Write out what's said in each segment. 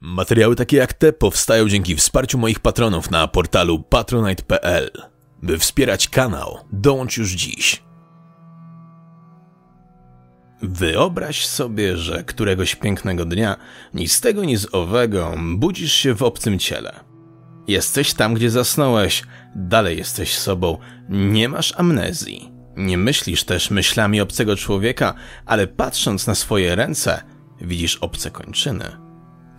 Materiały takie jak te powstają dzięki wsparciu moich patronów na portalu patronite.pl. By wspierać kanał, dołącz już dziś. Wyobraź sobie, że któregoś pięknego dnia, ni z tego, ni z owego, budzisz się w obcym ciele. Jesteś tam, gdzie zasnąłeś, dalej jesteś sobą, nie masz amnezji. Nie myślisz też myślami obcego człowieka, ale patrząc na swoje ręce, widzisz obce kończyny.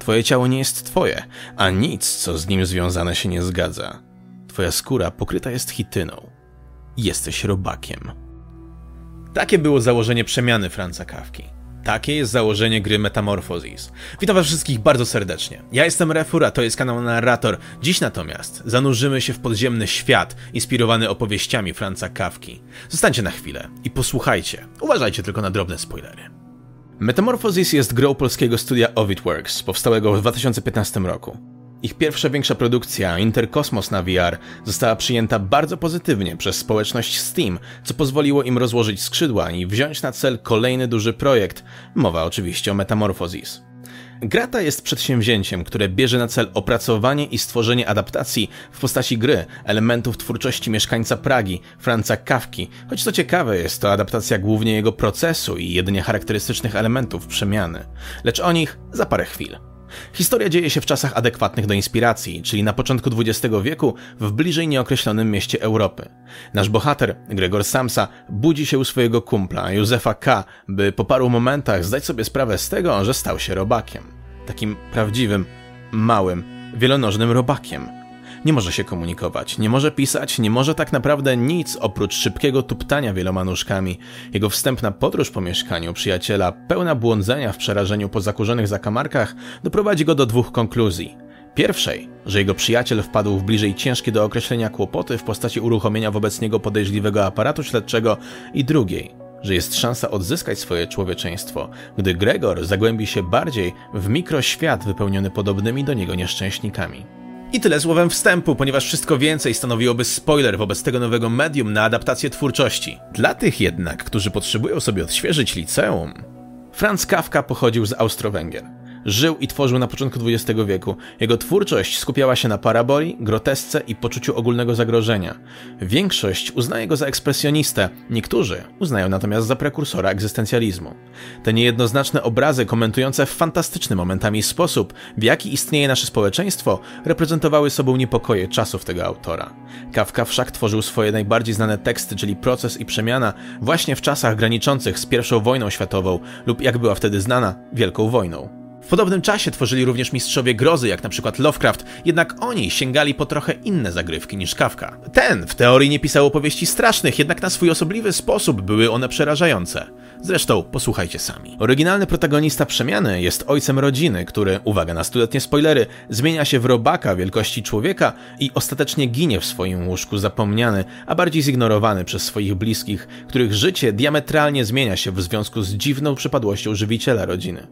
Twoje ciało nie jest twoje, a nic, co z nim związane się nie zgadza. Twoja skóra pokryta jest chityną. Jesteś robakiem. Takie było założenie przemiany Franca Kawki. Takie jest założenie gry Metamorphosis. Witam was wszystkich bardzo serdecznie. Ja jestem Refura, to jest kanał Narrator. Dziś natomiast zanurzymy się w podziemny świat inspirowany opowieściami Franca Kawki. Zostańcie na chwilę i posłuchajcie. Uważajcie tylko na drobne spoilery. Metamorphosis jest grą polskiego studia Ovidworks, powstałego w 2015 roku. Ich pierwsza większa produkcja, Interkosmos na VR, została przyjęta bardzo pozytywnie przez społeczność Steam, co pozwoliło im rozłożyć skrzydła i wziąć na cel kolejny duży projekt. Mowa oczywiście o Metamorphosis. Grata jest przedsięwzięciem, które bierze na cel opracowanie i stworzenie adaptacji w postaci gry elementów twórczości mieszkańca Pragi, Franca Kawki, choć co ciekawe jest to adaptacja głównie jego procesu i jedynie charakterystycznych elementów przemiany. Lecz o nich za parę chwil. Historia dzieje się w czasach adekwatnych do inspiracji, czyli na początku XX wieku w bliżej nieokreślonym mieście Europy. Nasz bohater, Gregor Samsa, budzi się u swojego kumpla, Józefa K., by po paru momentach zdać sobie sprawę z tego, że stał się robakiem. Takim prawdziwym, małym, wielonożnym robakiem – nie może się komunikować, nie może pisać, nie może tak naprawdę nic oprócz szybkiego tuptania wieloma nóżkami. Jego wstępna podróż po mieszkaniu przyjaciela, pełna błądzenia w przerażeniu po zakurzonych zakamarkach, doprowadzi go do dwóch konkluzji. Pierwszej, że jego przyjaciel wpadł w bliżej ciężkie do określenia kłopoty w postaci uruchomienia wobec niego podejrzliwego aparatu śledczego i drugiej, że jest szansa odzyskać swoje człowieczeństwo, gdy Gregor zagłębi się bardziej w mikroświat wypełniony podobnymi do niego nieszczęśnikami. I tyle słowem wstępu, ponieważ wszystko więcej stanowiłoby spoiler wobec tego nowego medium na adaptację twórczości. Dla tych jednak, którzy potrzebują sobie odświeżyć liceum, Franz Kafka pochodził z Austro-Węgier. Żył i tworzył na początku XX wieku. Jego twórczość skupiała się na paraboli, grotesce i poczuciu ogólnego zagrożenia. Większość uznaje go za ekspresjonistę, niektórzy uznają natomiast za prekursora egzystencjalizmu. Te niejednoznaczne obrazy komentujące w fantastyczny momentami sposób, w jaki istnieje nasze społeczeństwo, reprezentowały sobą niepokoje czasów tego autora. Kafka wszak tworzył swoje najbardziej znane teksty, czyli Proces i Przemiana, właśnie w czasach graniczących z I wojną światową lub jak była wtedy znana, Wielką Wojną. W podobnym czasie tworzyli również mistrzowie grozy, jak na przykład Lovecraft, jednak oni sięgali po trochę inne zagrywki niż Kafka. Ten w teorii nie pisał opowieści strasznych, jednak na swój osobliwy sposób były one przerażające. Zresztą posłuchajcie sami. Oryginalny protagonista Przemiany jest ojcem rodziny, który, uwaga na stuletnie spoilery, zmienia się w robaka wielkości człowieka i ostatecznie ginie w swoim łóżku zapomniany, a bardziej zignorowany przez swoich bliskich, których życie diametralnie zmienia się w związku z dziwną przypadłością żywiciela rodziny.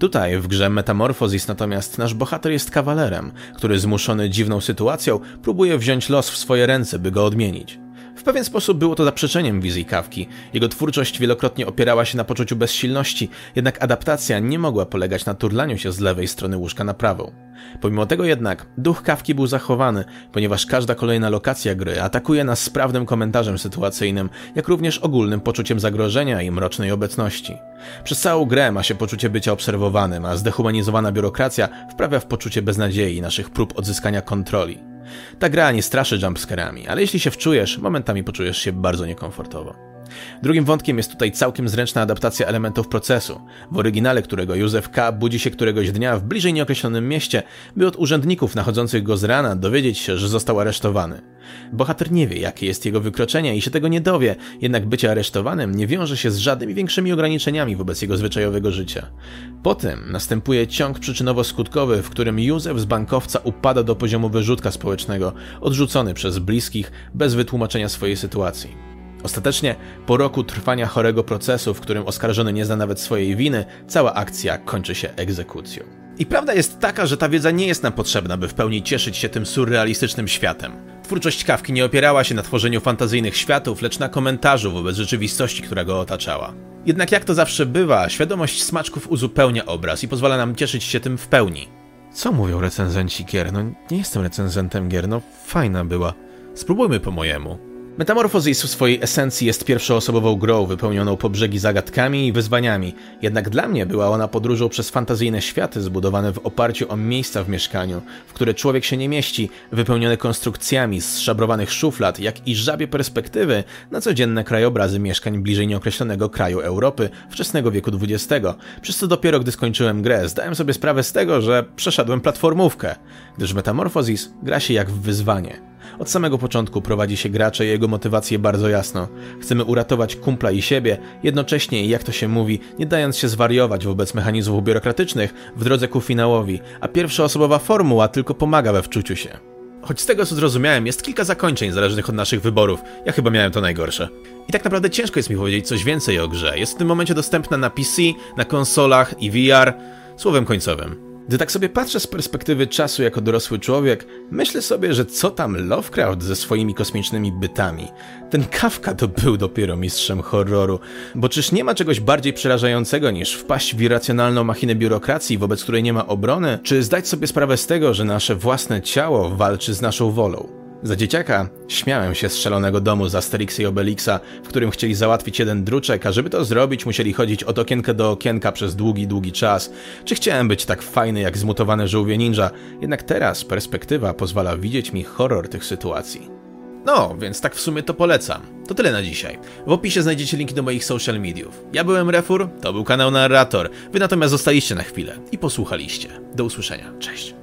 Tutaj w grze Metamorphosis natomiast nasz bohater jest kawalerem, który zmuszony dziwną sytuacją próbuje wziąć los w swoje ręce, by go odmienić. W pewien sposób było to zaprzeczeniem wizji Kawki. Jego twórczość wielokrotnie opierała się na poczuciu bezsilności, jednak adaptacja nie mogła polegać na turlaniu się z lewej strony łóżka na prawą. Pomimo tego jednak, duch Kawki był zachowany, ponieważ każda kolejna lokacja gry atakuje nas sprawnym komentarzem sytuacyjnym, jak również ogólnym poczuciem zagrożenia i mrocznej obecności. Przez całą grę ma się poczucie bycia obserwowanym, a zdehumanizowana biurokracja wprawia w poczucie beznadziei naszych prób odzyskania kontroli. Ta gra nie straszy jumpscarami, ale jeśli się wczujesz, momentami poczujesz się bardzo niekomfortowo. Drugim wątkiem jest tutaj całkiem zręczna adaptacja elementów procesu, w oryginale którego Józef K. budzi się któregoś dnia w bliżej nieokreślonym mieście, by od urzędników nachodzących go z rana dowiedzieć się, że został aresztowany. Bohater nie wie, jakie jest jego wykroczenie i się tego nie dowie, jednak bycie aresztowanym nie wiąże się z żadnymi większymi ograniczeniami wobec jego zwyczajowego życia. Potem następuje ciąg przyczynowo-skutkowy, w którym Józef z bankowca upada do poziomu wyrzutka społecznego, odrzucony przez bliskich, bez wytłumaczenia swojej sytuacji. Ostatecznie, po roku trwania chorego procesu, w którym oskarżony nie zna nawet swojej winy, cała akcja kończy się egzekucją. I prawda jest taka, że ta wiedza nie jest nam potrzebna, by w pełni cieszyć się tym surrealistycznym światem. Twórczość Kawki nie opierała się na tworzeniu fantazyjnych światów, lecz na komentarzu wobec rzeczywistości, która go otaczała. Jednak jak to zawsze bywa, świadomość smaczków uzupełnia obraz i pozwala nam cieszyć się tym w pełni. Co mówią recenzenci gier? No nie jestem recenzentem gier, no fajna była. Spróbujmy po mojemu. Metamorphosis w swojej esencji jest pierwszoosobową grą wypełnioną po brzegi zagadkami i wyzwaniami, jednak dla mnie była ona podróżą przez fantazyjne światy zbudowane w oparciu o miejsca w mieszkaniu, w które człowiek się nie mieści, wypełnione konstrukcjami z szabrowanych szuflad, jak i żabie perspektywy na codzienne krajobrazy mieszkań bliżej nieokreślonego kraju Europy wczesnego wieku XX, przez co dopiero gdy skończyłem grę zdałem sobie sprawę z tego, że przeszedłem platformówkę, gdyż Metamorphosis gra się jak w wyzwanie. Od samego początku prowadzi się gracza i jego motywację bardzo jasno. Chcemy uratować kumpla i siebie, jednocześnie, jak to się mówi, nie dając się zwariować wobec mechanizmów biurokratycznych w drodze ku finałowi, a pierwszoosobowa formuła tylko pomaga we wczuciu się. Choć z tego co zrozumiałem, jest kilka zakończeń zależnych od naszych wyborów. Ja chyba miałem to najgorsze. I tak naprawdę ciężko jest mi powiedzieć coś więcej o grze. Jest w tym momencie dostępna na PC, na konsolach i VR, słowem końcowym. Gdy tak sobie patrzę z perspektywy czasu jako dorosły człowiek, myślę sobie, że co tam Lovecraft ze swoimi kosmicznymi bytami. Ten Kafka to był dopiero mistrzem horroru, bo czyż nie ma czegoś bardziej przerażającego niż wpaść w irracjonalną machinę biurokracji, wobec której nie ma obrony, czy zdać sobie sprawę z tego, że nasze własne ciało walczy z naszą wolą. Za dzieciaka śmiałem się z szalonego domu z Asterixa i Obelixa, w którym chcieli załatwić jeden druczek, a żeby to zrobić musieli chodzić od okienka do okienka przez długi, długi czas. Czy chciałem być tak fajny jak zmutowane żółwie ninja? Jednak teraz perspektywa pozwala widzieć mi horror tych sytuacji. No, więc tak w sumie to polecam. To tyle na dzisiaj. W opisie znajdziecie linki do moich social mediów. Ja byłem Refur, to był kanał Narrator. Wy natomiast zostaliście na chwilę i posłuchaliście. Do usłyszenia. Cześć.